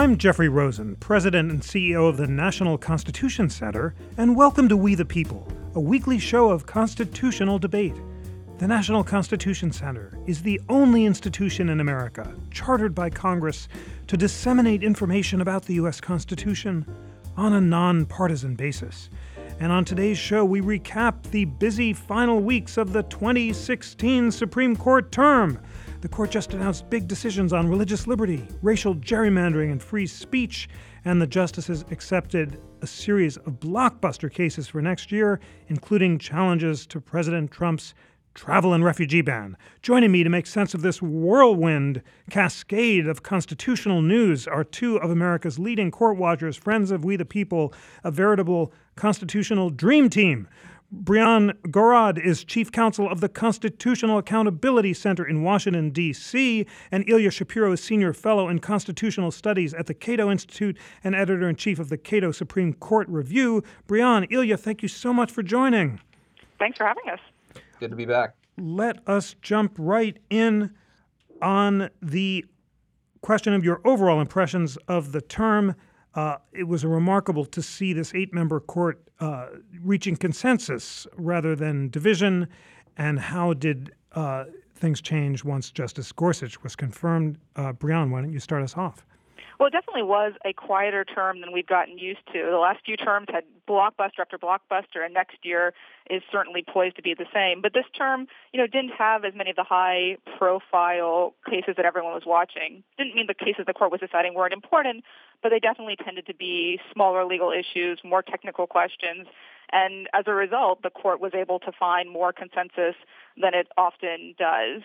I'm Jeffrey Rosen, President and CEO of the National Constitution Center, and welcome to We the People, a weekly show of constitutional debate. The National Constitution Center is the only institution in America chartered by Congress to disseminate information about the U.S. Constitution on a nonpartisan basis. And on today's show, we recap the busy final weeks of the 2016 Supreme Court term. The court just announced big decisions on religious liberty, racial gerrymandering, and free speech, and the justices accepted a series of blockbuster cases for next year, including challenges to President Trump's travel and refugee ban. Joining me to make sense of this whirlwind cascade of constitutional news are two of America's leading court watchers, friends of We the People, a veritable constitutional dream team. Brianne Gorod is chief counsel of the Constitutional Accountability Center in Washington, D.C., and Ilya Shapiro is senior fellow in constitutional studies at the Cato Institute and editor in chief of the Cato Supreme Court Review. Brianne, Ilya, thank you so much for joining. Thanks for having us. Good to be back. Let us jump right in on the question of your overall impressions of the term. Uh, it was remarkable to see this eight member court uh, reaching consensus rather than division. And how did uh, things change once Justice Gorsuch was confirmed? Uh, why don't you start us off? Well, it definitely was a quieter term than we've gotten used to. The last few terms had blockbuster after blockbuster, and next year is certainly poised to be the same. But this term, you know, didn't have as many of the high-profile cases that everyone was watching. Didn't mean the cases the court was deciding weren't important, but they definitely tended to be smaller legal issues, more technical questions. And as a result, the court was able to find more consensus than it often does.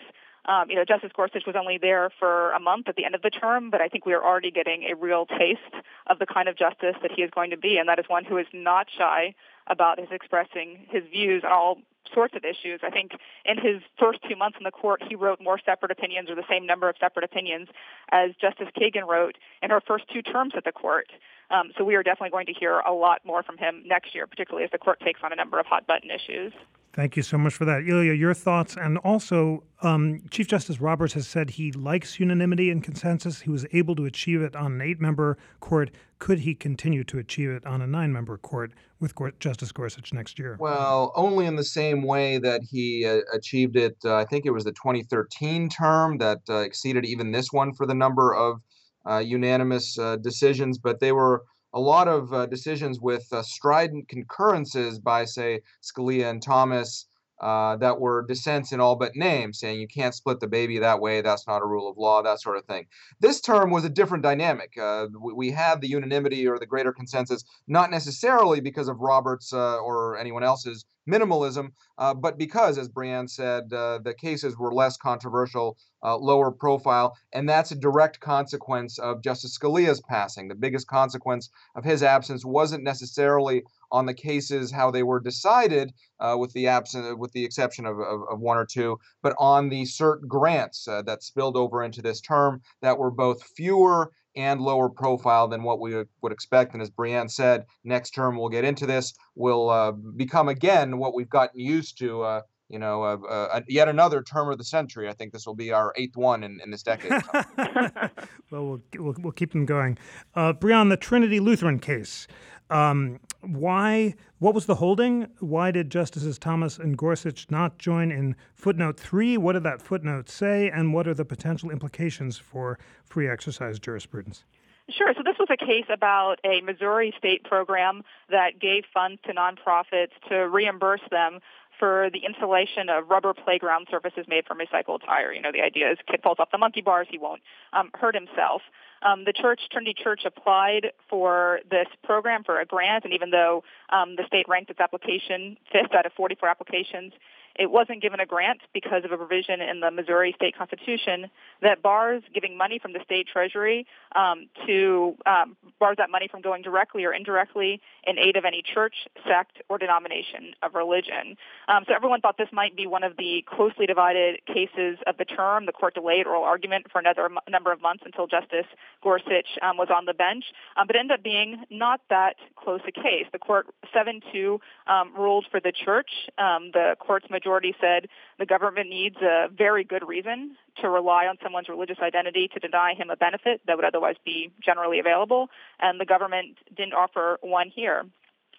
Um, you know, Justice Gorsuch was only there for a month at the end of the term, but I think we are already getting a real taste of the kind of justice that he is going to be, and that is one who is not shy about his expressing his views on all sorts of issues. I think in his first two months in the court, he wrote more separate opinions or the same number of separate opinions as Justice Kagan wrote in her first two terms at the court. Um, so we are definitely going to hear a lot more from him next year, particularly as the court takes on a number of hot button issues. Thank you so much for that. Ilya, your thoughts. And also, um, Chief Justice Roberts has said he likes unanimity and consensus. He was able to achieve it on an eight member court. Could he continue to achieve it on a nine member court with Justice Gorsuch next year? Well, only in the same way that he uh, achieved it. Uh, I think it was the 2013 term that uh, exceeded even this one for the number of uh, unanimous uh, decisions, but they were a lot of uh, decisions with uh, strident concurrences by, say, Scalia and Thomas uh, that were dissents in all but name, saying you can't split the baby that way, that's not a rule of law, that sort of thing. This term was a different dynamic. Uh, we, we, had the unanimity or the greater consensus, not necessarily because of Roberts uh, or anyone else's minimalism, uh, but because, as Brianne said, uh, the cases were less controversial, uh, lower profile, and that's a direct consequence of Justice Scalia's passing. The biggest consequence of his absence wasn't necessarily on the cases how they were decided, uh, with the absence, with the exception of, of, of, one or two, but on the cert grants uh, that spilled over into this term that were both fewer and lower profile than what we would expect. And as Brianne said, next term we'll get into this will uh, become again what we've gotten used to. Uh, you know, uh, uh, yet another term of the century. I think this will be our eighth one in, in this decade. well, well, well, we'll keep them going. Uh, the Trinity Lutheran case. Um, why? What was the holding? Why did Justices Thomas and Gorsuch not join in footnote three? What did that footnote say, and what are the potential implications for free exercise jurisprudence? Sure. So this was a case about a Missouri state program that gave funds to nonprofits to reimburse them for the installation of rubber playground surfaces made from recycled tire. You know, the idea is kid falls off the monkey bars, he won't um, hurt himself. Um, the church, Trinity Church, applied for this program for a grant, and even though um, the state ranked its application fifth out of 44 applications, it wasn't given a grant because of a provision in the Missouri state constitution that bars giving money from the state treasury um, to um, bars that money from going directly or indirectly in aid of any church, sect, or denomination of religion. Um, so everyone thought this might be one of the closely divided cases of the term. The court delayed oral argument for another m- number of months until Justice Gorsuch um, was on the bench, um, but ended up being not that close a case. The court 7-2 um, ruled for the church. the court's majority majority said the government needs a very good reason to rely on someone's religious identity to deny him a benefit that would otherwise be generally available, and the government didn't offer one here.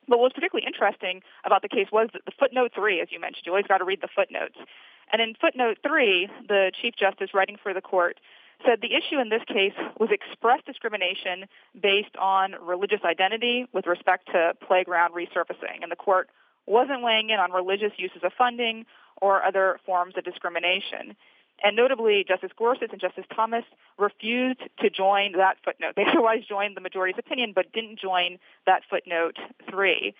But what was particularly interesting about the case was that the footnote three, as you mentioned. You always got to read the footnotes. And in footnote three, the Chief Justice writing for the court said the issue in this case was express discrimination based on religious identity with respect to playground resurfacing. And the court wasn't weighing in on religious uses of funding or other forms of discrimination. And notably, Justice Gorsuch and Justice Thomas refused to join that footnote. They otherwise joined the majority's opinion, but didn't join that footnote three.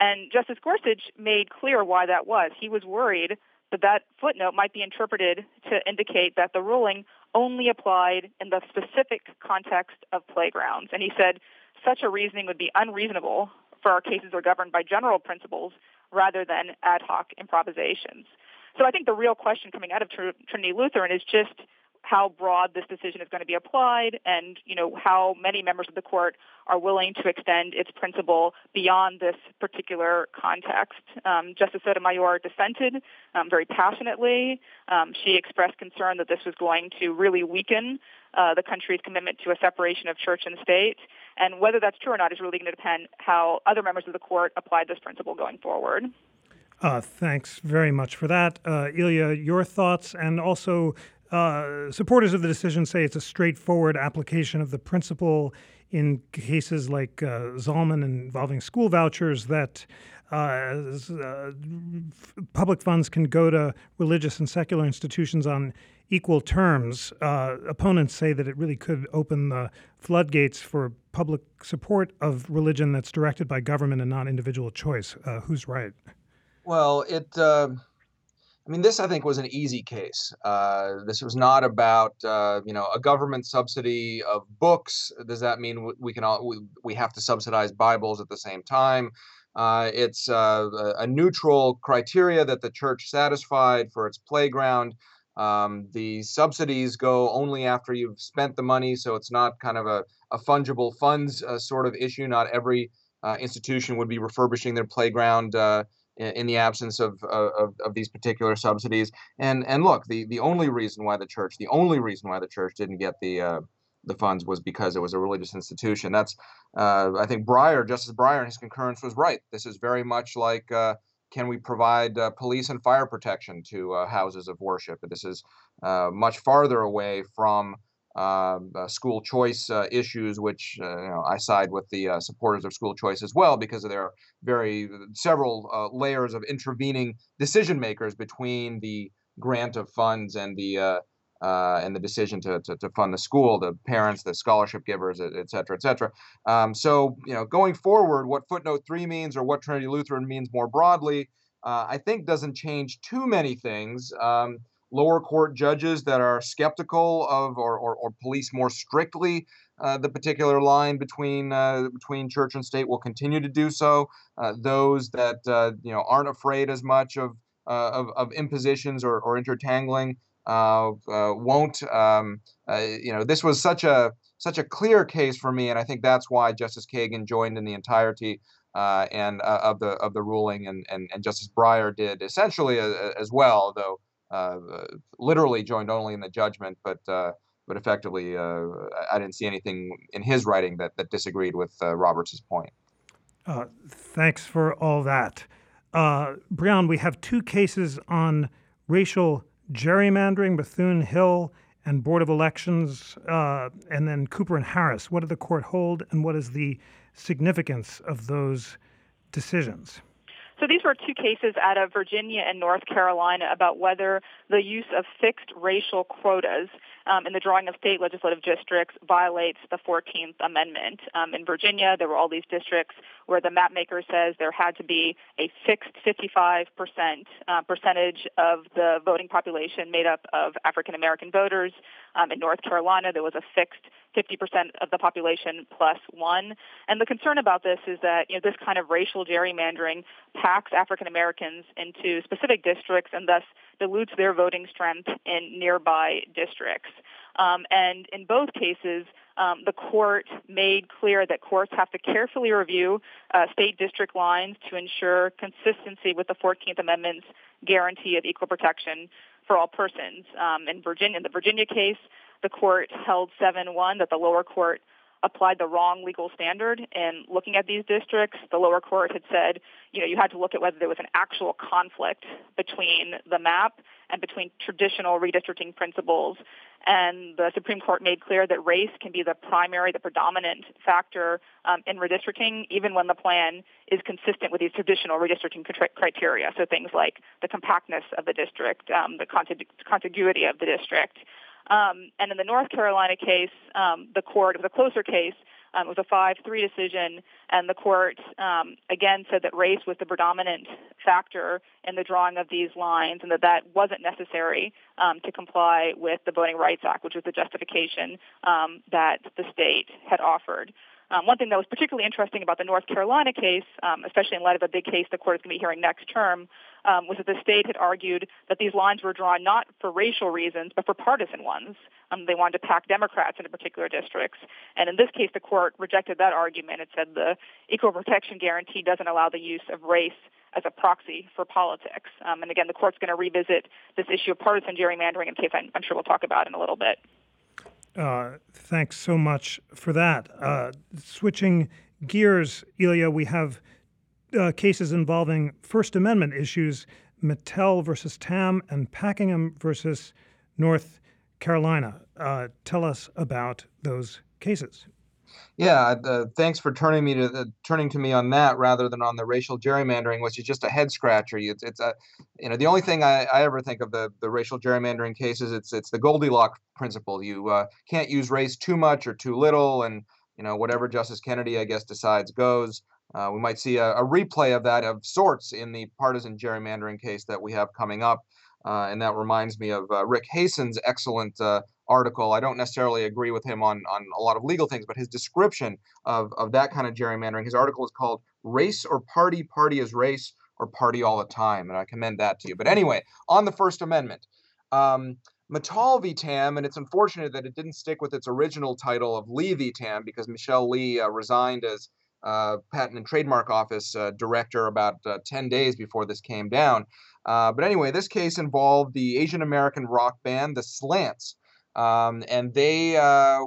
And Justice Gorsuch made clear why that was. He was worried that that footnote might be interpreted to indicate that the ruling only applied in the specific context of playgrounds. And he said such a reasoning would be unreasonable for our cases are governed by general principles rather than ad hoc improvisations. So I think the real question coming out of Trinity Lutheran is just how broad this decision is going to be applied and you know how many members of the court are willing to extend its principle beyond this particular context. Um, Justice Sotomayor dissented um, very passionately. Um, she expressed concern that this was going to really weaken uh, the country's commitment to a separation of church and state. And whether that's true or not is really going to depend how other members of the court apply this principle going forward. Uh, thanks very much for that. Uh, Ilya, your thoughts and also uh, supporters of the decision say it's a straightforward application of the principle in cases like uh, Zelman involving school vouchers that uh, uh, public funds can go to religious and secular institutions on equal terms. Uh, opponents say that it really could open the floodgates for public support of religion that's directed by government and not individual choice. Uh, who's right? Well, it. Uh, I mean, this I think was an easy case. Uh, this was not about uh, you know a government subsidy of books. Does that mean we can all we, we have to subsidize Bibles at the same time? Uh, it's uh, a neutral criteria that the church satisfied for its playground. Um, the subsidies go only after you've spent the money, so it's not kind of a, a fungible funds uh, sort of issue. Not every uh, institution would be refurbishing their playground in the absence of, of, of these particular subsidies. And and look, the the only reason why the church, the only reason why the church didn't get the uh, the funds was because it was a religious institution. That's uh, I think Breyer, Justice Breyer, in his concurrence was right. This is very much like. Can we provide uh, police and fire protection to uh, houses of worship? This is uh, much farther away from um, school choice uh, issues, which uh, you know, I side with the uh, supporters of school choice as well, because there are very several layers of intervening decision makers between the grant of funds and the uh, and the decision to, to, to, fund the school, the parents, the scholarship givers, et cetera, et cetera. Um, so you know, going forward, what footnote three means or what Trinity Lutheran means more broadly, I think doesn't change too many things. Um, lower court judges that are skeptical of or, or, or police more strictly uh, the particular line between uh, between church and state will continue to do so. Uh, those that uh, you know aren't afraid as much of uh, of, of, impositions or, or intertangling uh, won't. Um, you know, this was such a such a clear case for me, and I think that's why Justice Kagan joined in the entirety. and of the of the ruling, and, and, and Justice Breyer did essentially as well, though uh, literally joined only in the judgment, but uh, but effectively, uh, I didn't see anything in his writing that that disagreed with Roberts' point. thanks for all that, uh, Brian. We have two cases on racial gerrymandering: Bethune Hill and Board of Elections, uh, and then Cooper and Harris. What did the court hold, and what is the significance of those decisions? So these were two cases out of Virginia and North Carolina about whether the use of fixed racial quotas um, in the drawing of state legislative districts violates the 14th Amendment. Um, in Virginia, there were all these districts where the mapmaker says there had to be a fixed 55% uh, percentage of the voting population made up of African American voters. Um, in North Carolina, there was a fixed 50% of the population plus one. And the concern about this is that you know this kind of racial gerrymandering packs African Americans into specific districts and thus dilutes their voting strength in nearby districts. Um, and in both cases, um, the court made clear that courts have to carefully review uh, state district lines to ensure consistency with the 14th Amendment's guarantee of equal protection for all persons. Um, in Virginia, in the Virginia case, the court held 7-1 that the lower court applied the wrong legal standard in looking at these districts. The lower court had said, you know, you had to look at whether there was an actual conflict between the map and between traditional redistricting principles. And the Supreme Court made clear that race can be the primary, the predominant factor um, in redistricting, even when the plan is consistent with these traditional redistricting criteria. So things like the compactness of the district, um, the contiguity of the district. Um, and in the North Carolina case, um, the court, it was a closer case, um, it was a 5-3 decision, and the court um, again said that race was the predominant factor in the drawing of these lines, and that that wasn't necessary um, to comply with the Voting Rights Act, which was the justification um, that the state had offered. One thing that was particularly interesting about the North Carolina case, especially in light of a big case the court is going to be hearing next term, um, was that the state had argued that these lines were drawn not for racial reasons, but for partisan ones. Um, they wanted to pack Democrats into particular districts. And in this case, the court rejected that argument. It said the equal protection guarantee doesn't allow the use of race as a proxy for politics. Um, and again, the court's going to revisit this issue of partisan gerrymandering in case I'm, I'm sure we'll talk about in a little bit. Uh, thanks so much for that. Uh, switching gears, Ilya, we have uh, cases involving First Amendment issues Matal versus Tam and Packingham versus North Carolina. Uh, tell us about those cases. Yeah, uh, thanks for turning me to uh, turning to me on that rather than on the racial gerrymandering, which is just a head scratcher. It's it's a you know the only thing I, I ever think of the the racial gerrymandering cases. It's it's the Goldilocks principle. You uh, can't use race too much or too little, and you know whatever Justice Kennedy I guess decides goes. Uh, we might see a, a, replay of that of sorts in the partisan gerrymandering case that we have coming up. Uh, and that reminds me of uh, Rick Hasen's excellent uh, article. I don't necessarily agree with him on, on a lot of legal things, but his description of, of that kind of gerrymandering, his article is called Race or Party, Party is Race, or Party All the Time. And I commend that to you. But anyway, on the First Amendment. Um, Matal v. Tam, and it's unfortunate that it didn't stick with its original title of Lee v. Tam because Michelle Lee uh, resigned as uh, Patent and Trademark Office uh, director about uh, 10 days before this came down. Uh, but anyway, this case involved the Asian American rock band, the Slants, um, and they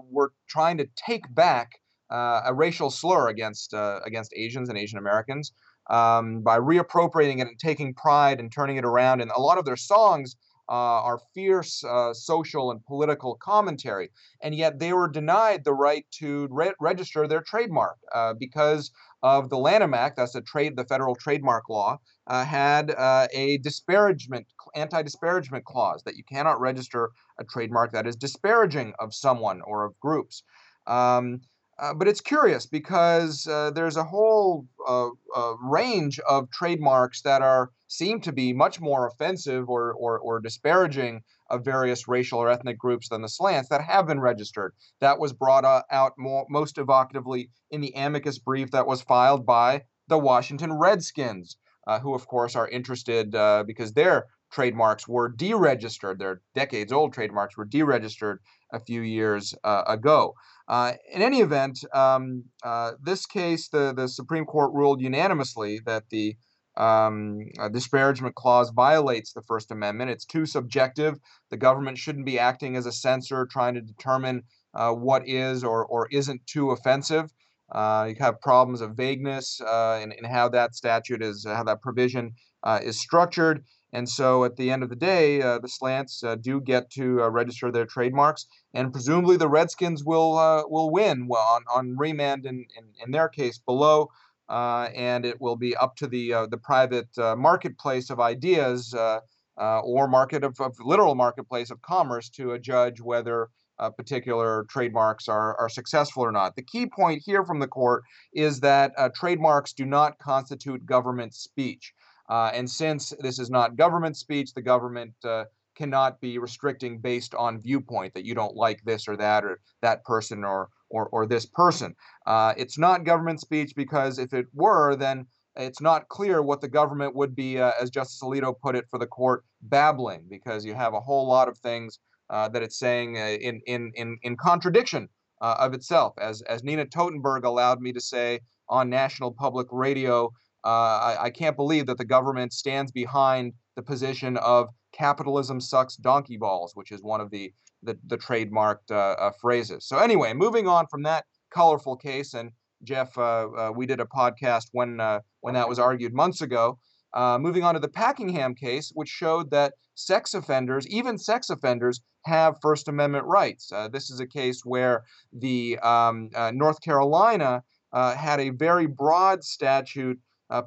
were trying to take back a racial slur against against Asians and Asian Americans um, by reappropriating it and taking pride and turning it around. And a lot of their songs our fierce uh, social and political commentary. And yet they were denied the right to re- register their trademark uh, because of the Lanham Act, that's a trade, the federal trademark law, uh, had uh, a disparagement, anti-disparagement clause that you cannot register a trademark that is disparaging of someone or of groups. Um, uh, but it's curious because uh, there's a whole uh, uh, range of trademarks that are seem to be much more offensive or, or, or disparaging of various racial or ethnic groups than the slants that have been registered. That was brought uh, out more, most evocatively in the amicus brief that was filed by the Washington Redskins, who of course are interested because their trademarks were deregistered. Their decades old trademarks were deregistered a few years ago. Uh, in any event, um, uh, this case, the, the Supreme Court ruled unanimously that the um, uh, disparagement clause violates the First Amendment. It's too subjective. The government shouldn't be acting as a censor, trying to determine uh, what is or, or isn't too offensive. Uh, you have problems of vagueness in, in how that statute is, how that provision is structured. And so at the end of the day, uh, the slants uh, do get to uh, register their trademarks, and presumably the Redskins will uh, will win on, on remand in, in, in their case below, uh, and it will be up to the uh, the private marketplace of ideas or market of, of, literal marketplace of commerce to judge whether particular trademarks are, are successful or not. The key point here from the court is that trademarks do not constitute government speech. Uh, and since this is not government speech, the government uh, cannot be restricting based on viewpoint that you don't like this or that or that person or or, or this person. Uh, it's not government speech because if it were, then it's not clear what the government would be, uh, as Justice Alito put it for the court, babbling, because you have a whole lot of things uh, that it's saying uh, in, in, in, in contradiction of itself. As, as Nina Totenberg allowed me to say on National Public Radio, I, I can't believe that the government stands behind the position of capitalism sucks donkey balls, which is one of the, the, the trademarked uh, phrases. So, anyway, moving on from that colorful case and Jeff, uh, uh, we did a podcast when uh, when that was argued months ago. moving on to the Packingham case, which showed that sex offenders, even sex offenders, have First Amendment rights. this is a case where the um, North Carolina had a very broad statute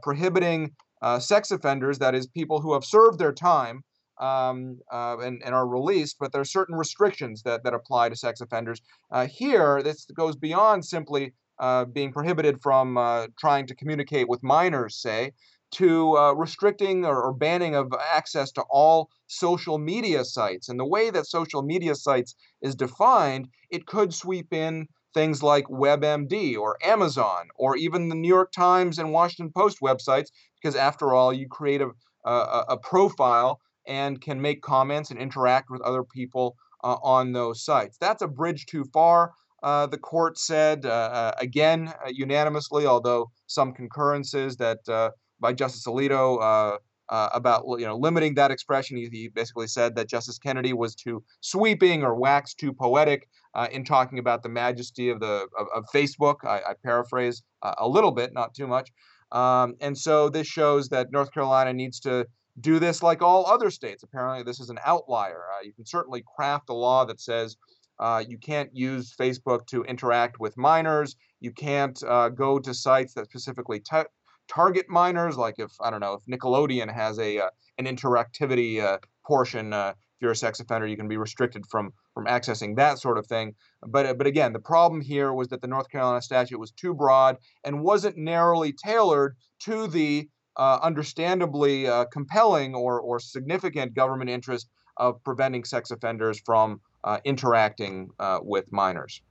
prohibiting sex offenders, that is, people who have served their time, um, uh, and, and, are released, but there are certain restrictions that, that apply to sex offenders. Uh, here, this goes beyond simply uh, being prohibited from uh, trying to communicate with minors, say, to uh, restricting or, or, banning of access to all social media sites. And the way that social media sites is defined, it could sweep in things like WebMD or Amazon or even the New York Times and Washington Post websites, because after all, you create a, a, a profile and can make comments and interact with other people uh, on those sites. That's a bridge too far. Uh, the court said uh, uh again uh, unanimously, although some concurrences that uh, by Justice Alito about you know limiting that expression. He, he, basically said that Justice Kennedy was too sweeping or waxed too poetic in talking about the majesty of the of, of Facebook. I, I paraphrase a little bit, not too much. Um, and so this shows that North Carolina needs to do this like all other states. Apparently, this is an outlier. you can certainly craft a law that says uh, you can't use Facebook to interact with minors. You can't uh, go to sites that specifically t- target minors. Like if I don't know if Nickelodeon has a uh, an interactivity uh, portion. Uh, if you're a sex offender, you can be restricted from from accessing that sort of thing. But uh, but again, the problem here was that the North Carolina statute was too broad and wasn't narrowly tailored to the understandably compelling or or significant government interest of preventing sex offenders from uh, interacting uh, with minors.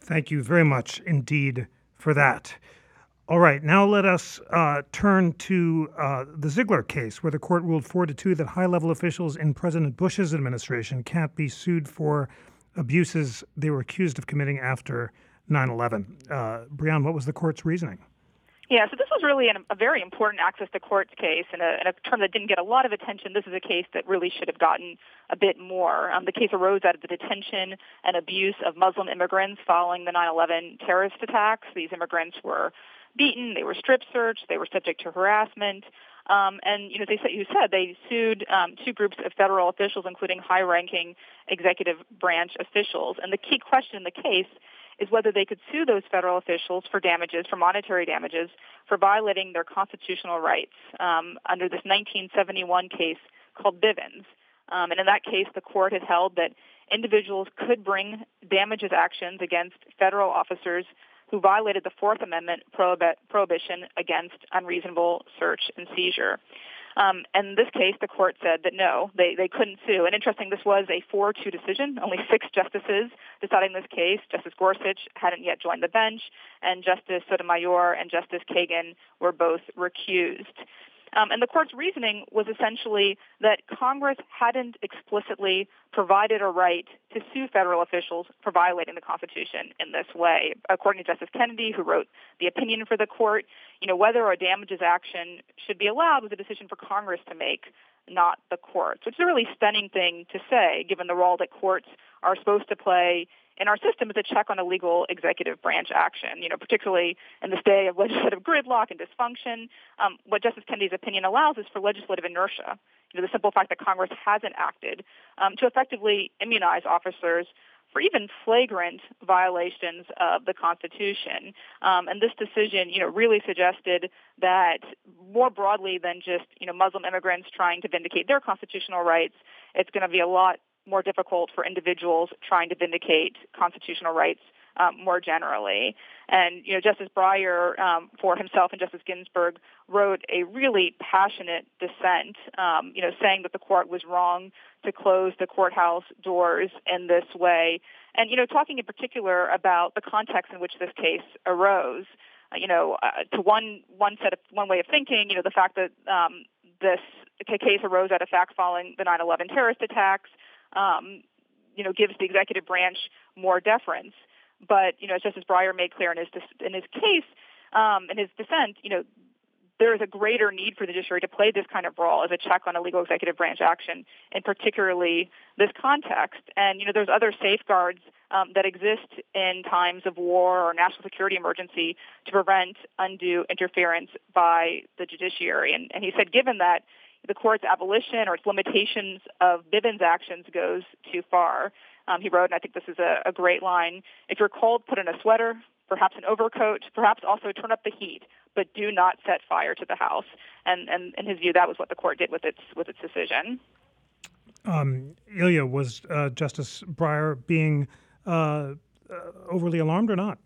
Thank you very much indeed for that. All right, now let us uh, turn to uh, the Ziglar case, where the court ruled 4 to 2 that high level officials in President Bush's administration can't be sued for abuses they were accused of committing after 9 11. Uh, Brianne, what was the court's reasoning? Yeah, so this was really an, a very important access to courts case and a, a, term that didn't get a lot of attention. This is a case that really should have gotten a bit more. Um, the case arose out of the detention and abuse of Muslim immigrants following the 9/11 terrorist attacks. These immigrants were beaten, they were strip searched, they were subject to harassment. Um, and you know, they said, you said they sued um, two groups of federal officials, including high-ranking executive branch officials. And the key question in the case is whether they could sue those federal officials for damages, for monetary damages, for violating their constitutional rights um, under this 1971 case called Bivens. Um, and in that case, the court had held that individuals could bring damages actions against federal officers who violated the Fourth Amendment prohib- prohibition against unreasonable search and seizure. Um, in this case, the court said that no, they, they couldn't sue. And interesting, this was a 4-2 decision. Only six justices deciding this case. Justice Gorsuch hadn't yet joined the bench, and Justice Sotomayor and Justice Kagan were both recused. Um, and the court's reasoning was essentially that Congress hadn't explicitly provided a right to sue federal officials for violating the Constitution in this way. According to Justice Kennedy, who wrote the opinion for the court, you know, whether a damages action should be allowed was a decision for Congress to make, not the courts, which is a really stunning thing to say, given the role that courts are supposed to play in our system is a check on illegal executive branch action. You know, particularly in this day of legislative gridlock and dysfunction, um, what Justice Kennedy's opinion allows is for legislative inertia. You know, the simple fact that Congress hasn't acted um, to effectively immunize officers for even flagrant violations of the Constitution. Um, and this decision, you know, really suggested that more broadly than just, you know, Muslim immigrants trying to vindicate their constitutional rights, it's going to be a lot more difficult for individuals trying to vindicate constitutional rights um, more generally. And you know, Justice Breyer, um, for himself and Justice Ginsburg, wrote a really passionate dissent. Um, you know, saying that the court was wrong to close the courthouse doors in this way, and you know, talking in particular about the context in which this case arose. you know, uh, to one one set of one way of thinking, you know, the fact that um, this case arose out of fact following the 9/11 terrorist attacks, um, you know, gives the executive branch more deference. But you know, as Justice Breyer made clear in his in his case, um, in his dissent, you know, there is a greater need for the judiciary to play this kind of role as a check on illegal executive branch action, in particularly this context. And you know, there's other safeguards um, that exist in times of war or national security emergency to prevent undue interference by the judiciary. And, and he said, given that the court's abolition or its limitations of Bivens actions goes too far. Um, he wrote, and I think this is a, a great line: "If you're cold, put in a sweater perhaps an overcoat, perhaps also turn up the heat, but do not set fire to the house. And, and in his view, that was what the court did with its with its decision. Um, Ilya, was uh, Justice Breyer being uh, uh, overly alarmed or not?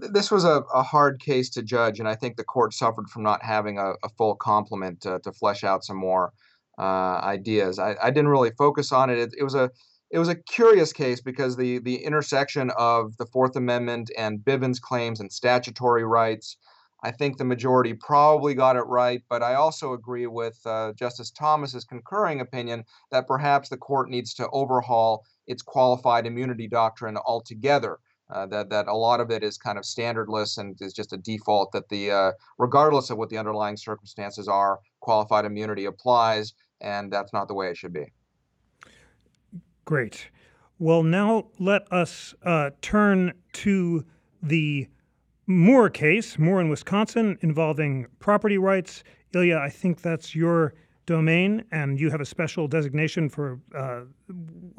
This was a, a, hard case to judge, and I think the court suffered from not having a, a full complement to, to, flesh out some more uh, ideas. I, I, didn't really focus on it. it. It was a it was a curious case because the the intersection of the Fourth Amendment and Bivens claims and statutory rights. I think the majority probably got it right, but I also agree with uh, Justice Thomas's concurring opinion that perhaps the court needs to overhaul its qualified immunity doctrine altogether. Uh, that that a lot of it is kind of standardless and is just a default that the uh, regardless of what the underlying circumstances are, qualified immunity applies, and that's not the way it should be. Great. Well, now let us uh, turn to the Murr case, Murr in Wisconsin, involving property rights. Ilya, I think that's your domain, and you have a special designation for uh,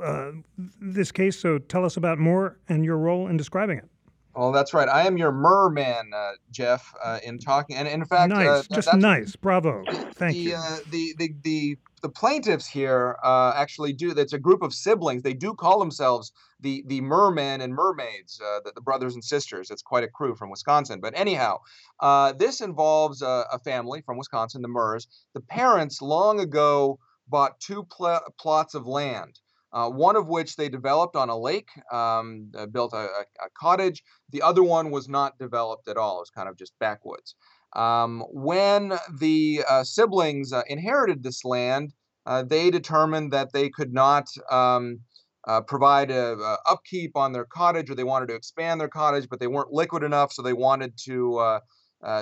uh, this case. So tell us about Murr and your role in describing it. Well, that's right. I am your merman, uh, Jeff, uh, in talking. And in fact, nice, uh, just nice. Bravo. Thank the, you. Uh, the, the, the, the plaintiffs here uh, actually do. That's a group of siblings. They do call themselves the the mermen and mermaids, uh, the, the, brothers and sisters. It's quite a crew from Wisconsin. But anyhow, this involves a, a, family from Wisconsin, the Murrs. The parents long ago bought two pl- plots of land uh, one of which they developed on a lake, um, uh, built a, a, a, cottage. The other one was not developed at all. It was kind of just backwoods. Um, when the uh, siblings uh, inherited this land, uh, they determined that they could not um, uh, provide a, a, upkeep on their cottage, or they wanted to expand their cottage, but they weren't liquid enough, so they wanted to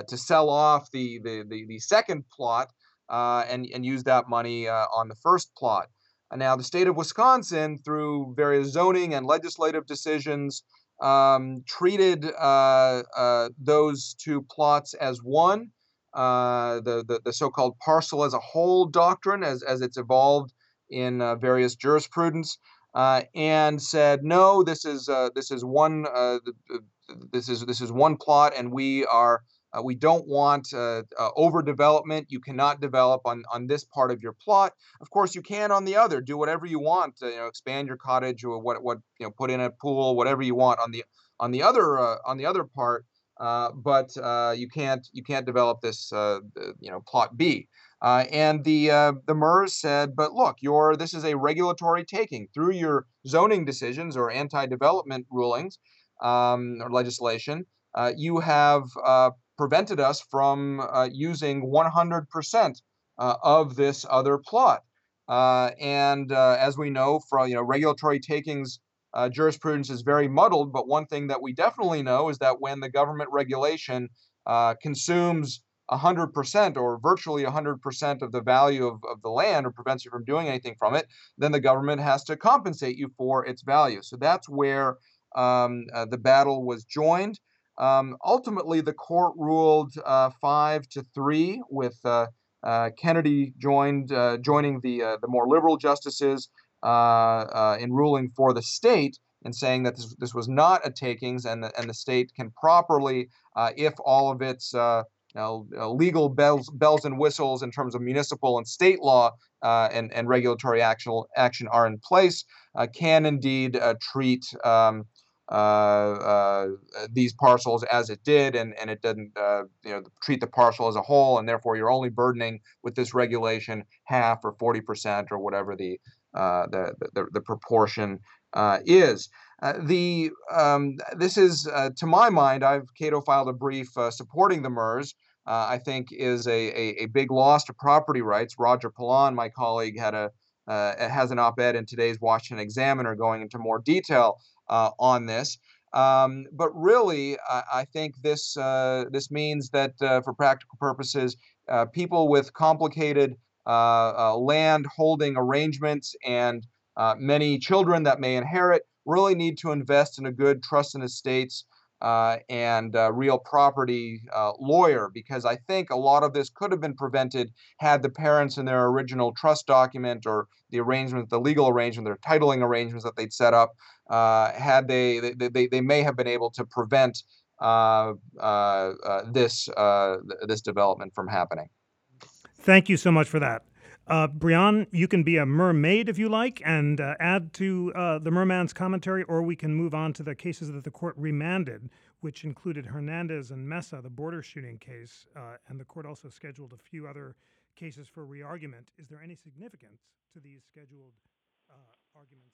to sell off the the, the, the second plot and and use that money on the first plot. Now, the state of Wisconsin, through various zoning and legislative decisions, um, treated uh, uh, those two plots as one. Uh, the, the, the so-called parcel as a whole doctrine, as, as it's evolved in uh, various jurisprudence, uh, and said, no, this is this is one this is this is one plot, and we are uh, we don't want uh, uh, overdevelopment. You cannot develop on, on this part of your plot. Of course, you can on the other. Do whatever you want. you know, expand your cottage or what what you know, put in a pool, whatever you want on the on the other uh, on the other part. Uh, but uh, you can't you can't develop this you know plot B. and the the Murrs said, but look, your this is a regulatory taking through your zoning decisions or anti-development rulings um, or legislation. you have prevented us from uh, using 100% uh, of this other plot. Uh, and uh, as we know from you know regulatory takings, uh, jurisprudence is very muddled. But one thing that we definitely know is that when the government regulation consumes 100% or virtually 100% of the value of, of the land or prevents you from doing anything from it, then the government has to compensate you for its value. So that's where um, uh, the battle was joined. Um, ultimately, the court ruled uh, five to three, with uh, uh, Kennedy joined uh, joining the uh, the more liberal justices uh, in ruling for the state and saying that this, this was not a takings and the, and the state can properly, if all of its legal bells, bells and whistles in terms of municipal and state law and, and regulatory action, action are in place, can indeed treat um, uh, uh, these parcels as it did, and, and it didn't uh, you know treat the parcel as a whole, and therefore you're only burdening with this regulation half or 40% or whatever the, the, the, the proportion is. Uh, the um, this is, uh, to my mind, I've Cato filed a brief uh, supporting the Murrs. Uh, I think is a, a, a, big loss to property rights. Roger Pilon, my colleague, had a uh, has an op-ed in today's Washington Examiner going into more detail Uh, on this. Um, but really, I, I think this uh, this means that uh, for practical purposes, people with complicated land holding arrangements and many children that may inherit really need to invest in a good trust and estates uh, and uh, real property uh, lawyer because I think a lot of this could have been prevented had the parents in their original trust document or the arrangement, the legal arrangement, their titling arrangements that they'd set up, uh, had they, they, they, they may have been able to prevent uh, uh, this, this development from happening. Thank you so much for that. Uh, Brian, you can be a mermaid if you like and uh, add to uh, the merman's commentary, or we can move on to the cases that the court remanded, which included Hernandez and Mesa, the border shooting case, uh, and the court also scheduled a few other cases for reargument. Is there any significance to these scheduled uh, arguments?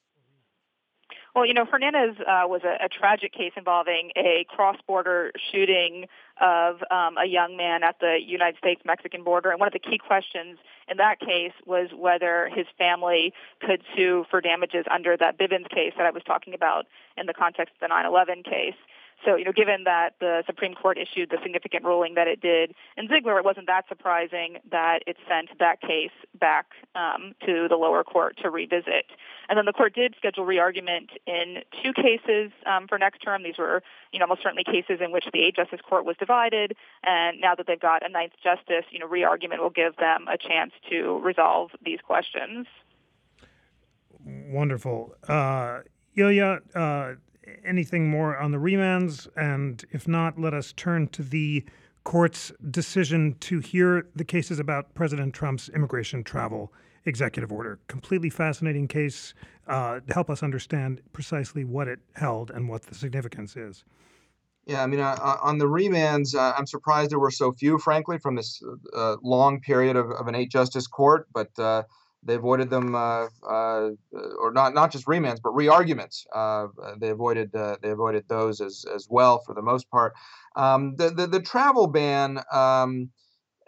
Well, you know, Hernandez uh, was a, a, tragic case involving a cross-border shooting of um, a young man at the United States-Mexican border, and one of the key questions in that case was whether his family could sue for damages under that Bivens case that I was talking about in the context of the 9/11 case. So, you know, given that the Supreme Court issued the significant ruling that it did in Ziglar, it wasn't that surprising that it sent that case back um, to the lower court to revisit. And then the court did schedule re-argument in two cases um, for next term. These were, you know, almost certainly cases in which the eight justice court was divided. And now that they've got a ninth justice, you know, re-argument will give them a chance to resolve these questions. Wonderful. Uh, Ilya, uh, anything more on the remands? And if not, let us turn to the court's decision to hear the cases about President Trump's immigration travel executive order. Completely fascinating case. Uh, help us understand precisely what it held and what the significance is. Yeah, I mean, uh, uh on the remands, uh, I'm surprised there were so few, frankly, from this uh, long period of, of, an eight justice court. But uh, they avoided them, uh, uh, or not not just remands, but re-arguments. Uh, they avoided uh, they avoided those as as well for the most part. Um, the, the, the travel ban. Um,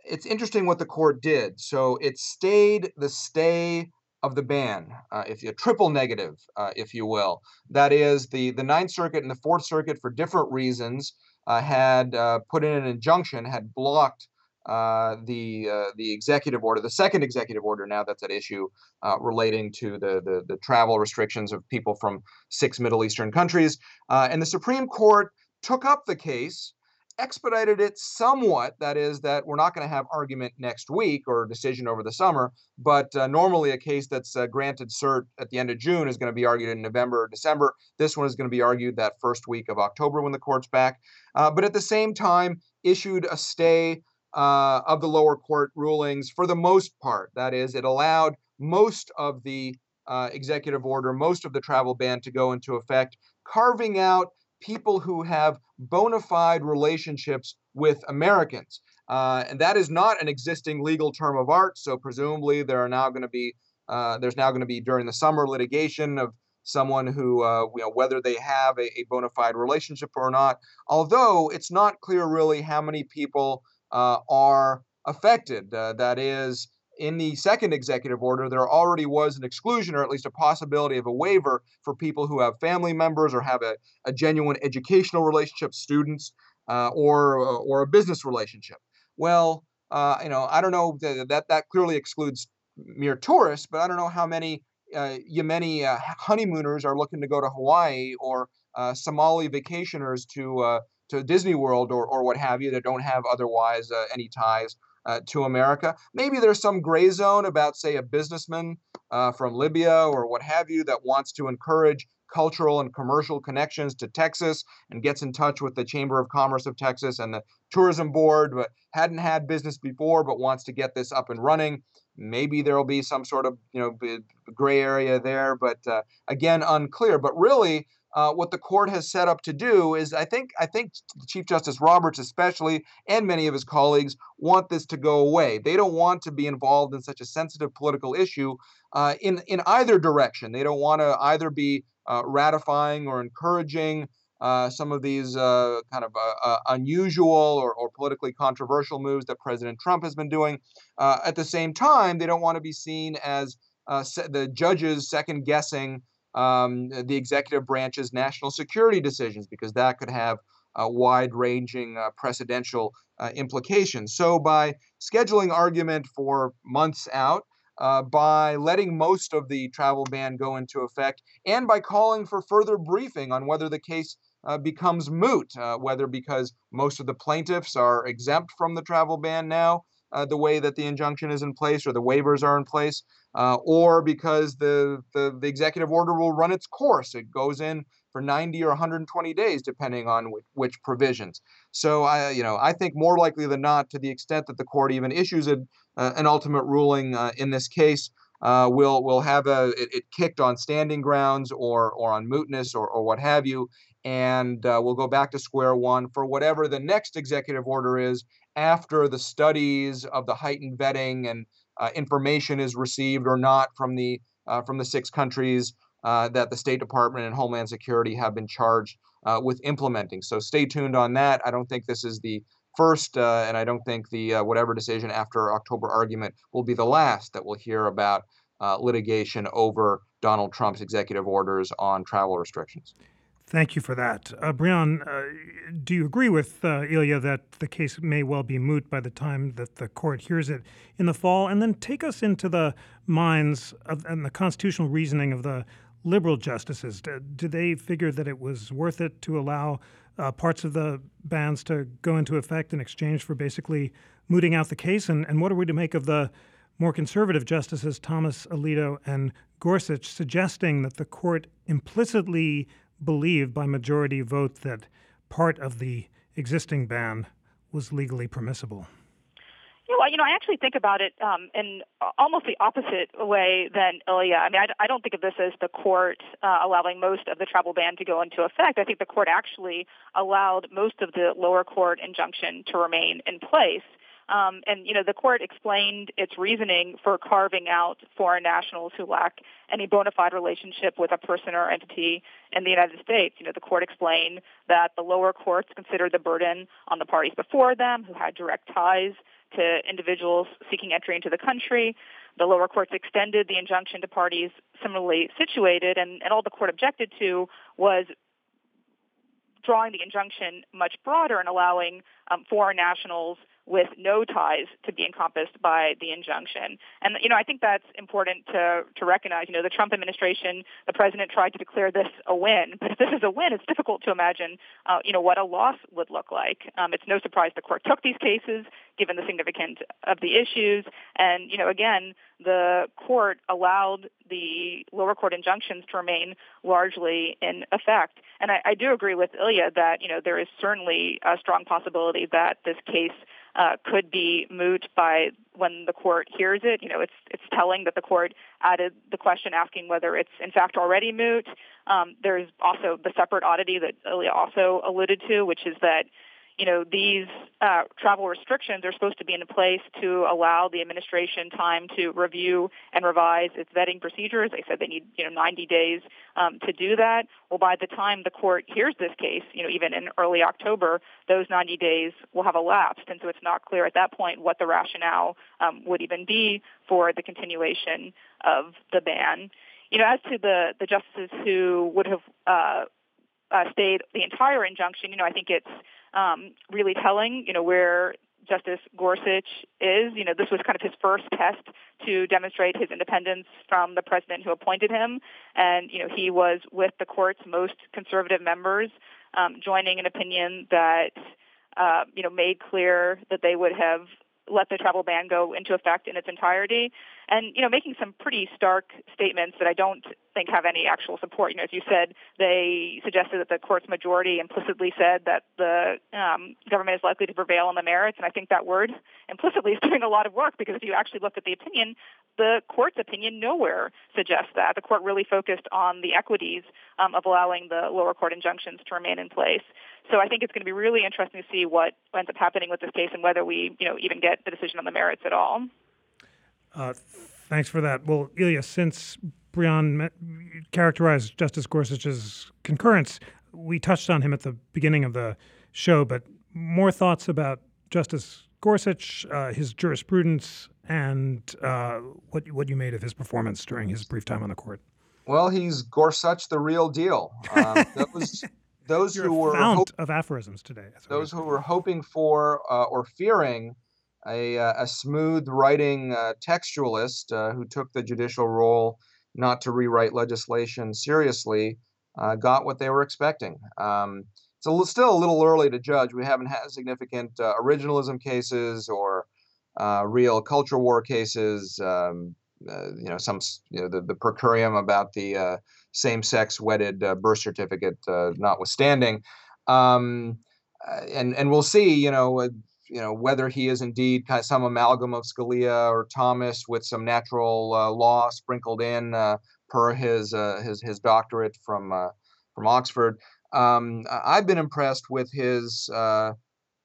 it's interesting what the court did. So it stayed the stay of the ban, uh, if you triple negative, uh, if you will. That is the the Ninth Circuit and the Fourth Circuit for different reasons had put in an injunction, had blocked uh, the uh, the executive order, the second executive order now that's at issue uh, relating to the, the, the travel restrictions of people from six Middle Eastern countries, uh, and the Supreme Court took up the case, expedited it somewhat. That is, that we're not going to have argument next week or decision over the summer, but uh, normally a case that's granted cert at the end of June is going to be argued in November or December. This one is going to be argued that first week of October when the court's back, but at the same time issued a stay uh, of the lower court rulings for the most part. That is, it allowed most of the uh, executive order, most of the travel ban to go into effect, carving out people who have bona fide relationships with Americans. Uh, and that is not an existing legal term of art. So presumably there are now going to be uh, there's now going to be during the summer litigation of someone who uh, you know whether they have a, a bona fide relationship or not. Although it's not clear really how many people are affected. Uh, that is, in the second executive order, there already was an exclusion or at least a possibility of a waiver for people who have family members or have a, a genuine educational relationship, students, uh, or, uh, or a business relationship. Well, uh, you know, I don't know that, that that clearly excludes mere tourists, but I don't know how many uh, Yemeni uh, honeymooners are looking to go to Hawaii or uh, Somali vacationers to uh, to Disney World or, or what have you that don't have otherwise uh, any ties uh, to America. Maybe there's some gray zone about, say, a businessman uh, from Libya or what have you that wants to encourage cultural and commercial connections to Texas and gets in touch with the Chamber of Commerce of Texas and the tourism board, but hadn't had business before but wants to get this up and running. Maybe there will be some sort of you know gray area there, but uh, again unclear. But really, uh, what the court has set up to do is I think I think Chief Justice Roberts especially and many of his colleagues want this to go away. They don't want to be involved in such a sensitive political issue uh, in in either direction. They don't want to either be uh, ratifying or encouraging uh, some of these uh, kind of uh, unusual or, or, politically controversial moves that President Trump has been doing. at the same time, they don't want to be seen as the judges second guessing um, the executive branch's national security decisions because that could have uh, wide-ranging uh, precedential uh, implications. So by scheduling argument for months out, uh, by letting most of the travel ban go into effect, and by calling for further briefing on whether the case uh, becomes moot, uh, whether because most of the plaintiffs are exempt from the travel ban now, uh, the way that the injunction is in place or the waivers are in place, uh, or because the, the, the executive order will run its course. It goes in for 90 or 120 days, depending on which, which provisions. So I, you know, I think more likely than not, to the extent that the court even issues a, uh, an ultimate ruling uh, in this case, uh, will will have a it, it, kicked on standing grounds or or on mootness or, or what have you, and uh, we'll go back to square one for whatever the next executive order is after the studies of the heightened vetting and uh, information is received or not from the uh, from the six countries uh, that the State Department and Homeland Security have been charged uh, with implementing. So stay tuned on that. I don't think this is the first, uh, and I don't think the uh, whatever decision after October argument will be the last that we'll hear about litigation over Donald Trump's executive orders on travel restrictions. Thank you for that. Uh, Brianne, uh, do you agree with uh, Ilya that the case may well be moot by the time that the court hears it in the fall? And then take us into the minds of, and the constitutional reasoning of the liberal justices. Do, they figure that it was worth it to allow uh, parts of the bans to go into effect in exchange for basically mooting out the case? And, and what are we to make of the more conservative justices, Thomas Alito and Gorsuch, suggesting that the court implicitly believed by majority vote that part of the existing ban was legally permissible? Yeah, well, you know, I actually think about it um, in almost the opposite way than Ilya. I mean, I, I don't think of this as the court uh, allowing most of the travel ban to go into effect. I think the court actually allowed most of the lower court injunction to remain in place. Um, and you know, the court explained its reasoning for carving out foreign nationals who lack any bona fide relationship with a person or entity in the United States. You know, the court explained that the lower courts considered the burden on the parties before them who had direct ties to individuals seeking entry into the country. The lower courts extended the injunction to parties similarly situated, and, and all the court objected to was drawing the injunction much broader and allowing um, foreign nationals with no ties to be encompassed by the injunction. And you know, I think that's important to to recognize. You know, the Trump administration, the president tried to declare this a win, but if this is a win, it's difficult to imagine, uh, you know, what a loss would look like. Um, it's no surprise the court took these cases, given the significance of the issues, and you know, again, the court allowed the lower court injunctions to remain largely in effect. And I, I do agree with Ilya that you know there is certainly a strong possibility that this case uh, could be moot by when the court hears it. You know, it's it's telling that the court added the question asking whether it's in fact already moot. Um, there's also the separate oddity that Ilya also alluded to, which is that you know, these uh, travel restrictions are supposed to be in place to allow the administration time to review and revise its vetting procedures. They said they need, you know, 90 days um, to do that. Well, by the time the court hears this case, you know, even in early October, those 90 days will have elapsed, and so it's not clear at that point what the rationale um, would even be for the continuation of the ban. You know, as to the the justices who would have uh, uh, stayed the entire injunction, you know, I think it's um, really telling, you know, where Justice Gorsuch is. You know, this was kind of his first test to demonstrate his independence from the president who appointed him. And, you know, he was with the court's most conservative members, um, joining an opinion that, uh, you know, made clear that they would have let the travel ban go into effect in its entirety. and you know making some pretty stark statements that I don't think have any actual support. You know, as you said, they suggested that the court's majority implicitly said that the um, government is likely to prevail on the merits, and I think that word implicitly is doing a lot of work because if you actually look at the opinion, the court's opinion nowhere suggests that. The court really focused on the equities um, of allowing the lower court injunctions to remain in place. So I think it's going to be really interesting to see what ends up happening with this case and whether we, you know, even get the decision on the merits at all. Uh, thanks for that. Well, Ilya, since Brianne characterized Justice Gorsuch's concurrence, we touched on him at the beginning of the show, but more thoughts about Justice Gorsuch, uh, his jurisprudence, and uh, what what you made of his performance during his brief time on the court. Well, he's Gorsuch the real deal. Um, those those You're who were fount of aphorisms today. those who were hoping for uh, or fearing a, uh, a smooth writing uh, textualist uh, who took the judicial role not to rewrite legislation seriously uh, got what they were expecting. Um, it's a still a little early to judge. We haven't had significant uh, originalism cases or real culture war cases. Um, you know, some you know the, the per curiam about the same-sex wedded birth certificate notwithstanding. Um, and and we'll see. You know, you know whether he is indeed kind of some amalgam of Scalia or Thomas with some natural uh, law sprinkled in uh, per his uh, his his doctorate from uh, from Oxford. Um, I've been impressed with his uh,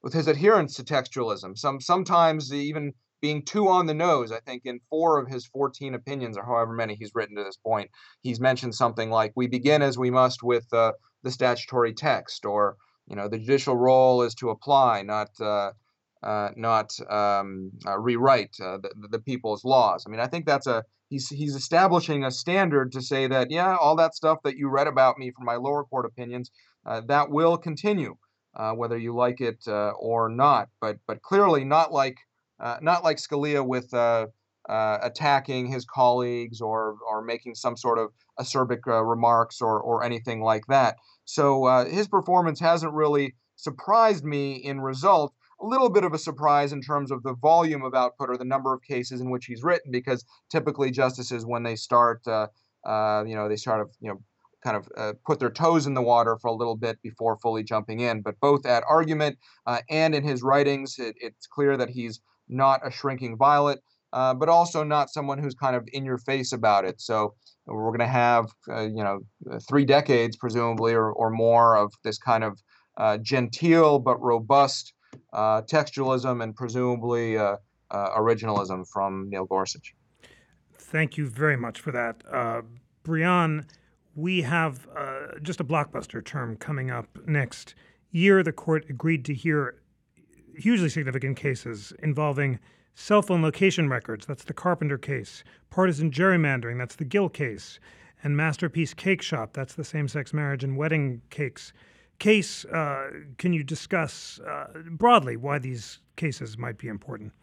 with his adherence to textualism. Some sometimes even being too on the nose. I think in four of his 14 opinions, or however many he's written to this point, he's mentioned something like "We begin as we must with uh, the statutory text," or you know, the judicial role is to apply, not uh, not um, uh, rewrite uh, the, the people's laws. I mean, I think that's a he's he's establishing a standard to say that yeah, all that stuff that you read about me from my lower court opinions uh, that will continue, uh, whether you like it uh, or not. But but clearly not like not like Scalia with. attacking his colleagues or or making some sort of acerbic remarks or or anything like that. So his performance hasn't really surprised me in result a little bit of a surprise in terms of the volume of output or the number of cases in which he's written, because typically justices, when they start, uh, uh, you know, they sort of, you know, kind of uh, put their toes in the water for a little bit before fully jumping in. But both at argument uh, and in his writings, it, it's clear that he's not a shrinking violet, uh, but also not someone who's kind of in your face about it. So we're going to have, uh, you know, three decades presumably or, or more of this kind of genteel but robust uh, textualism and presumably uh, uh, originalism from Neil Gorsuch. Thank you very much for that. Uh, Brianne, we have uh, just a blockbuster term coming up next year. The court agreed to hear hugely significant cases involving cell phone location records. That's the Carpenter case. Partisan gerrymandering. That's the Gill case. And Masterpiece Cake Shop. That's the same sex marriage and wedding cakes case, uh, can you discuss uh, broadly why these cases might be important?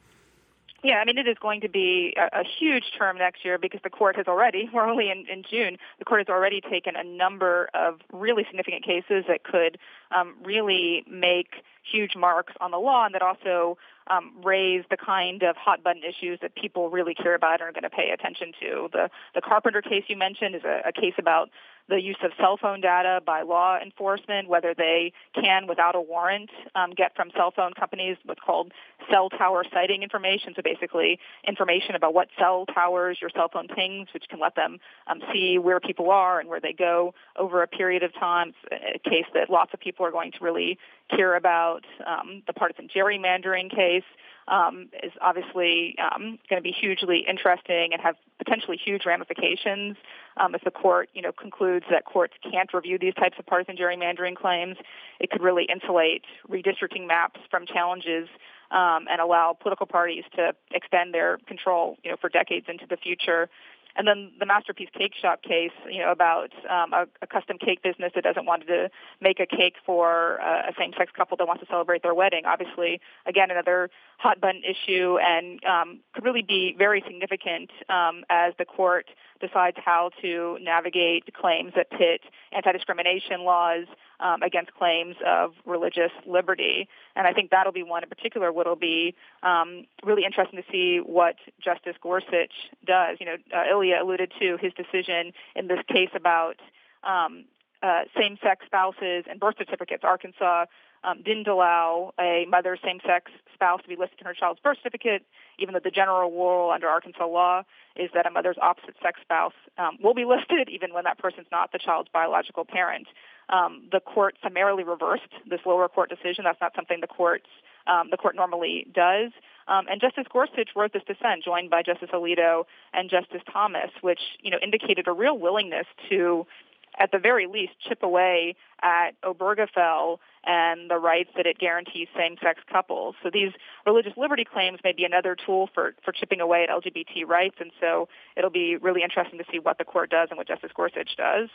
Yeah, I mean, it is going to be a, a, huge term next year because the court has already, we're only in, in June, the court has already taken a number of really significant cases that could um, really make huge marks on the law and that also um, raise the kind of hot button issues that people really care about and are going to pay attention to. The, the Carpenter case you mentioned is a, a case about the use of cell phone data by law enforcement, whether they can, without a warrant, um, get from cell phone companies what's called cell tower sighting information. So basically, information about what cell towers your cell phone pings, which can let them um, see where people are and where they go over a period of time. It's a case that lots of people are going to really care about. Um, the partisan gerrymandering case um, is obviously um, going to be hugely interesting and have potentially huge ramifications um, if the court, you know, concludes that courts can't review these types of partisan gerrymandering claims. It could really insulate redistricting maps from challenges um, and allow political parties to extend their control, you know, for decades into the future. And then the Masterpiece Cake Shop case, you know, about um, a, a custom cake business that doesn't want to make a cake for a same-sex couple that wants to celebrate their wedding. Obviously, again, another hot button issue, and um, could really be very significant um, as the court decides how to navigate claims that pit anti-discrimination laws um, against claims of religious liberty. And I think that'll be one in particular. What'll be um, really interesting to see what Justice Gorsuch does. You know, uh, Ilya alluded to his decision in this case about um, uh, same-sex spouses and birth certificates. Arkansas um, didn't allow a mother's same-sex spouse to be listed in her child's birth certificate, even though the general rule under Arkansas law is that a mother's opposite-sex spouse um, will be listed, even when that person's not the child's biological parent. Um, the court summarily reversed this lower court decision. That's not something the courts um, the court normally does. Um, and Justice Gorsuch wrote this dissent, joined by Justice Alito and Justice Thomas, which you know indicated a real willingness to at the very least, chip away at Obergefell and the rights that it guarantees same-sex couples. So these religious liberty claims may be another tool for, for chipping away at LGBT rights, and so it'll be really interesting to see what the court does and what Justice Gorsuch does.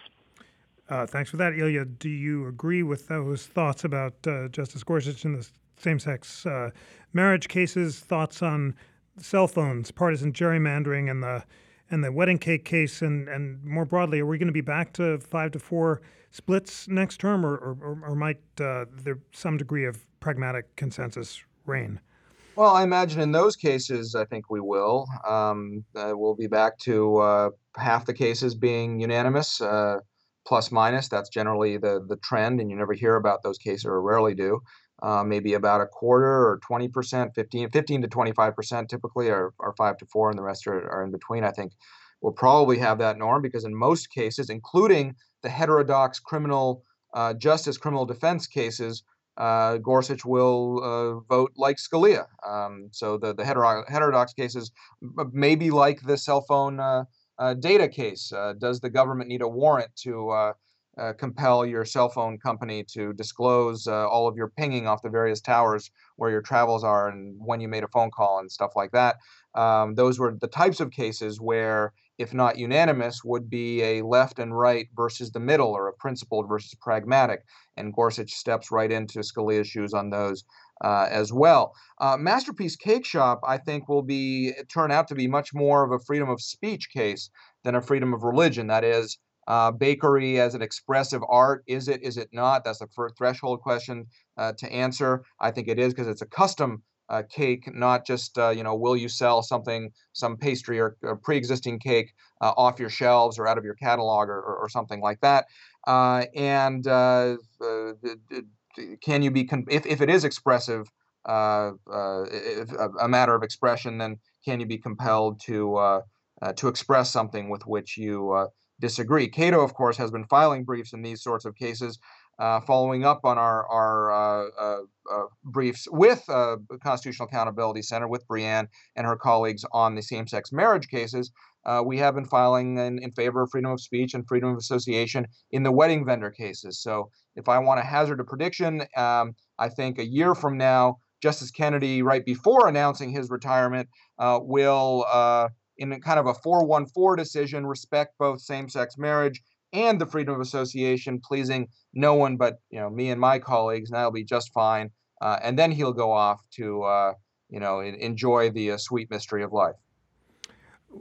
Uh, thanks for that, Ilya. Do you agree with those thoughts about uh, Justice Gorsuch in the same-sex uh, marriage cases? Thoughts on cell phones, partisan gerrymandering, and the and the wedding cake case, and, and more broadly, are we going to be back to five to four splits next term, or, or, or might uh, there some degree of pragmatic consensus reign? Well, I imagine in those cases, I think we will. Um, uh, we'll be back to uh, half the cases being unanimous, uh, plus minus. That's generally the the trend, and you never hear about those cases, or rarely do uh, maybe about a quarter or 20%, 15, 15 to 25% typically are, are five to four, and the rest are, are in between. I think we'll probably have that norm because in most cases, including the heterodox criminal uh, justice, criminal defense cases, uh, Gorsuch will uh, vote like Scalia. Um, so the, the heterodox, heterodox cases may be like the cell phone uh, uh, data case. does the government need a warrant to uh, compel your cell phone company to disclose uh, all of your pinging off the various towers where your travels are and when you made a phone call and stuff like that. Um, those were the types of cases where, if not unanimous, would be a left and right versus the middle or a principled versus pragmatic. And Gorsuch steps right into Scalia's shoes on those. Uh, as well. Uh, Masterpiece Cake Shop, I think, will be turn out to be much more of a freedom of speech case than a freedom of religion. That is, uh, bakery as an expressive art. Is it? Is it not? That's a first threshold question uh, to answer. I think it is because it's a custom uh, cake, not just uh, you know, will you sell something, some pastry or, or pre-existing cake uh, off your shelves or out of your catalog or, or, or something like that. Uh, and can you be if if it is expressive? A matter of expression, then can you be compelled to to express something with which you disagree. Cato, of course, has been filing briefs in these sorts of cases, uh, following up on our, our uh, uh, uh briefs with uh, Constitutional Accountability Center, with Brianne and her colleagues on the same sex marriage cases. Uh, we have been filing in, in, favor of freedom of speech and freedom of association in the wedding vendor cases. So, if I want to hazard a prediction, um, I think a year from now, Justice Kennedy, right before announcing his retirement, will in kind of a 414 decision, respect both same sex marriage and the freedom of association, pleasing no one but you know me and my colleagues, and that'll be just fine. Uh, and then he'll go off to uh, you know enjoy the uh, sweet mystery of life.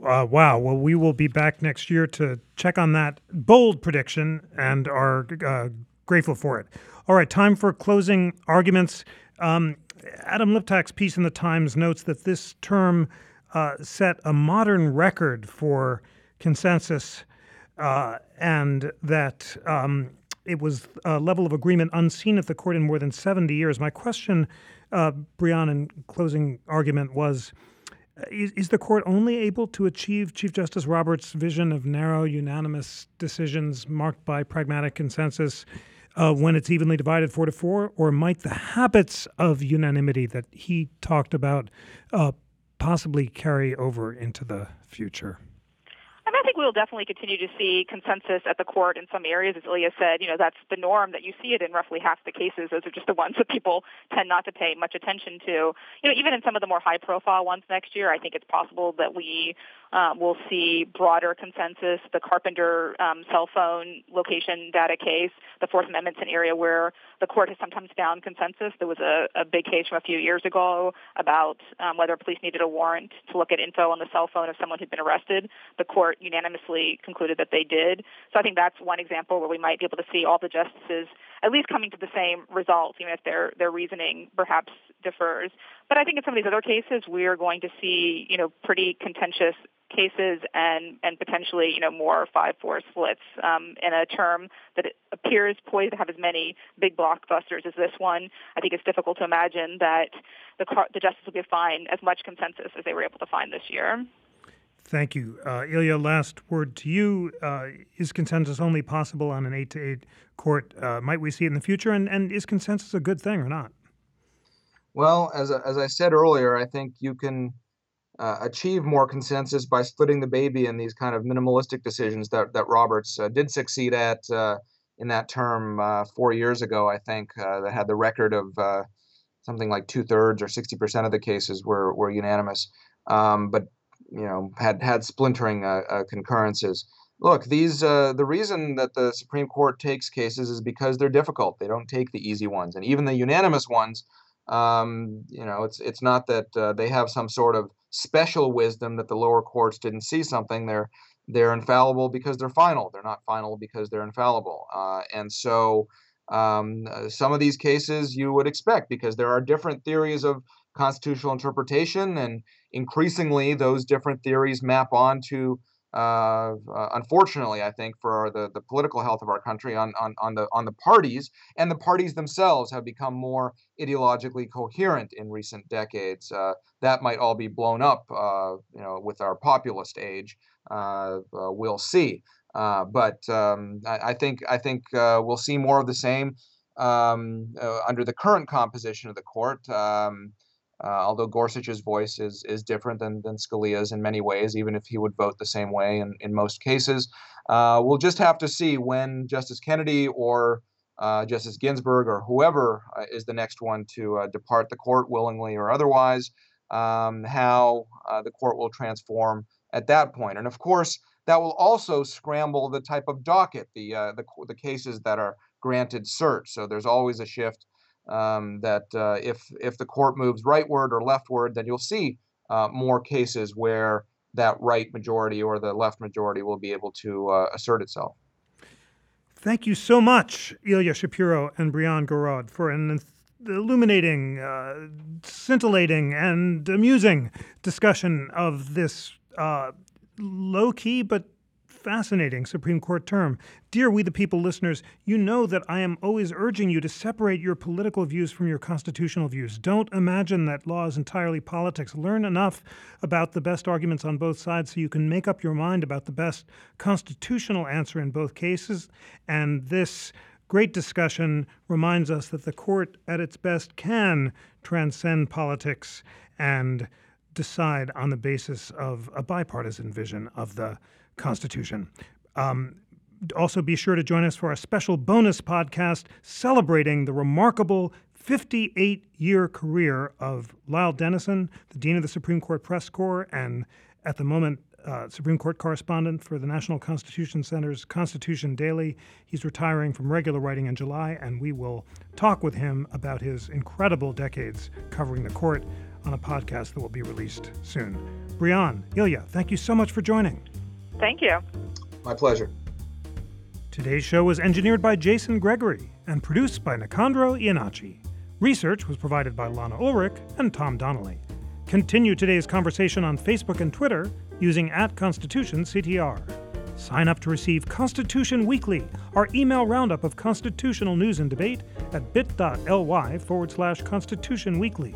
Uh, wow. Well, we will be back next year to check on that bold prediction and are uh, grateful for it. All right, time for closing arguments. Um, Adam Liptak's piece in the Times notes that this term uh, set a modern record for consensus, uh, and that um, it was a level of agreement unseen at the court in more than 70 years. My question, uh, Brianne, in closing argument was. Is, is, the court only able to achieve Chief Justice Roberts' vision of narrow, unanimous decisions marked by pragmatic consensus uh, when it's evenly divided four to four, or might the habits of unanimity that he talked about uh, possibly carry over into the future? I, mean, I think we'll definitely continue to see consensus at the court in some areas. As Ilya said, you know, that's the norm that you see it in roughly half the cases. Those are just the ones that people tend not to pay much attention to. You know, even in some of the more high profile ones next year, I think it's possible that we um, we'll see broader consensus. The Carpenter um, cell phone location data case, the Fourth Amendment's an area where the court has sometimes found consensus. There was a, a big case from a few years ago about um, whether police needed a warrant to look at info on the cell phone of someone who'd been arrested. The court unanimously concluded that they did. So I think that's one example where we might be able to see all the justices at least coming to the same result, even if their their reasoning perhaps differs. But I think in some of these other cases, we are going to see you know pretty contentious cases and and potentially you know more five four splits um, in a term that appears poised to have as many big blockbusters as this one. I think it's difficult to imagine that the the justice will be find as much consensus as they were able to find this year. Thank you, uh, Ilya. Last word to you: uh, Is consensus only possible on an eight to eight court? Uh, might we see it in the future? And and is consensus a good thing or not? Well, as as I said earlier, I think you can uh, achieve more consensus by splitting the baby in these kind of minimalistic decisions that that Roberts uh, did succeed at uh, in that term uh, four years ago. I think uh, that had the record of uh, something like two thirds or sixty percent of the cases were were unanimous, um, but you know had had splintering concurrences. Look, these the reason that the Supreme Court takes cases is because they're difficult. They don't take the easy ones, and even the unanimous ones. Um, you know, it's it's not that uh, they have some sort of special wisdom that the lower courts didn't see something. They're they're infallible because they're final. They're not final because they're infallible. Uh, and so um, uh, some of these cases you would expect because there are different theories of constitutional interpretation, and increasingly those different theories map onto uh, unfortunately, I think for the, the political health of our country on, on, on the on the parties, and the parties themselves have become more ideologically coherent in recent decades. Uh, that might all be blown up, uh, you know, with our populist age. Uh, uh, we'll see. but um, I, I, think I think we'll see more of the same um, under the current composition of the court. Um, uh, although Gorsuch's voice is is different than, than Scalia's in many ways, even if he would vote the same way in, in most cases. Uh, we'll just have to see when Justice Kennedy or uh, Justice Ginsburg or whoever uh, is the next one to uh, depart the court willingly or otherwise, um, how uh, the court will transform at that point. And of course, that will also scramble the type of docket, the the, the cases that are granted cert. So there's always a shift um, that uh, if if the court moves rightward or leftward, then you'll see uh, more cases where that right majority or the left majority will be able to uh, assert itself. Thank you so much, Ilya Shapiro and Brianne Gorod, for an illuminating, uh, scintillating, and amusing discussion of this uh, low key but fascinating Supreme Court term. Dear We the People listeners, you know that I am always urging you to separate your political views from your constitutional views. Don't imagine that law is entirely politics. Learn enough about the best arguments on both sides so you can make up your mind about the best constitutional answer in both cases. And this great discussion reminds us that the court, at its best, can transcend politics and decide on the basis of a bipartisan vision of the Constitution. Um, also, be sure to join us for a special bonus podcast celebrating the remarkable 58 year career of Lyle Denniston, the Dean of the Supreme Court Press Corps, and at the moment, uh, Supreme Court correspondent for the National Constitution Center's Constitution Daily. He's retiring from regular writing in July, and we will talk with him about his incredible decades covering the court on a podcast that will be released soon. Brianne, Ilya, thank you so much for joining. Thank you. My pleasure. Today's show was engineered by Jason Gregory and produced by Nicandro Iannacci. Research was provided by Lana Ulrich and Tom Donnelly. Continue today's conversation on Facebook and Twitter using at Constitution CTR. Sign up to receive Constitution Weekly, our email roundup of constitutional news and debate at bit.ly forward slash Constitution Weekly.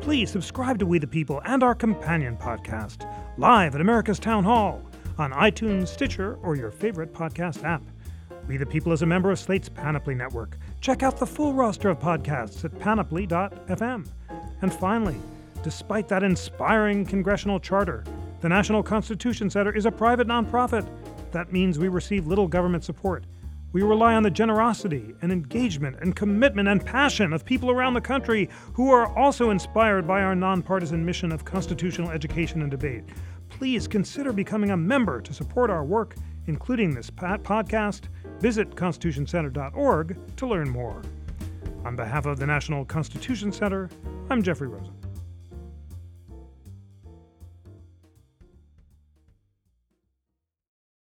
Please subscribe to We the People and our companion podcast, live at America's Town Hall on iTunes, Stitcher, or your favorite podcast app. We the People is a member of Slate's Panoply Network. Check out the full roster of podcasts at panoply.fm. And finally, despite that inspiring congressional charter, the National Constitution Center is a private nonprofit. That means we receive little government support. We rely on the generosity and engagement and commitment and passion of people around the country who are also inspired by our nonpartisan mission of constitutional education and debate please consider becoming a member to support our work, including this podcast. Visit constitutioncenter.org to learn more. On behalf of the National Constitution Center, I'm Jeffrey Rosen.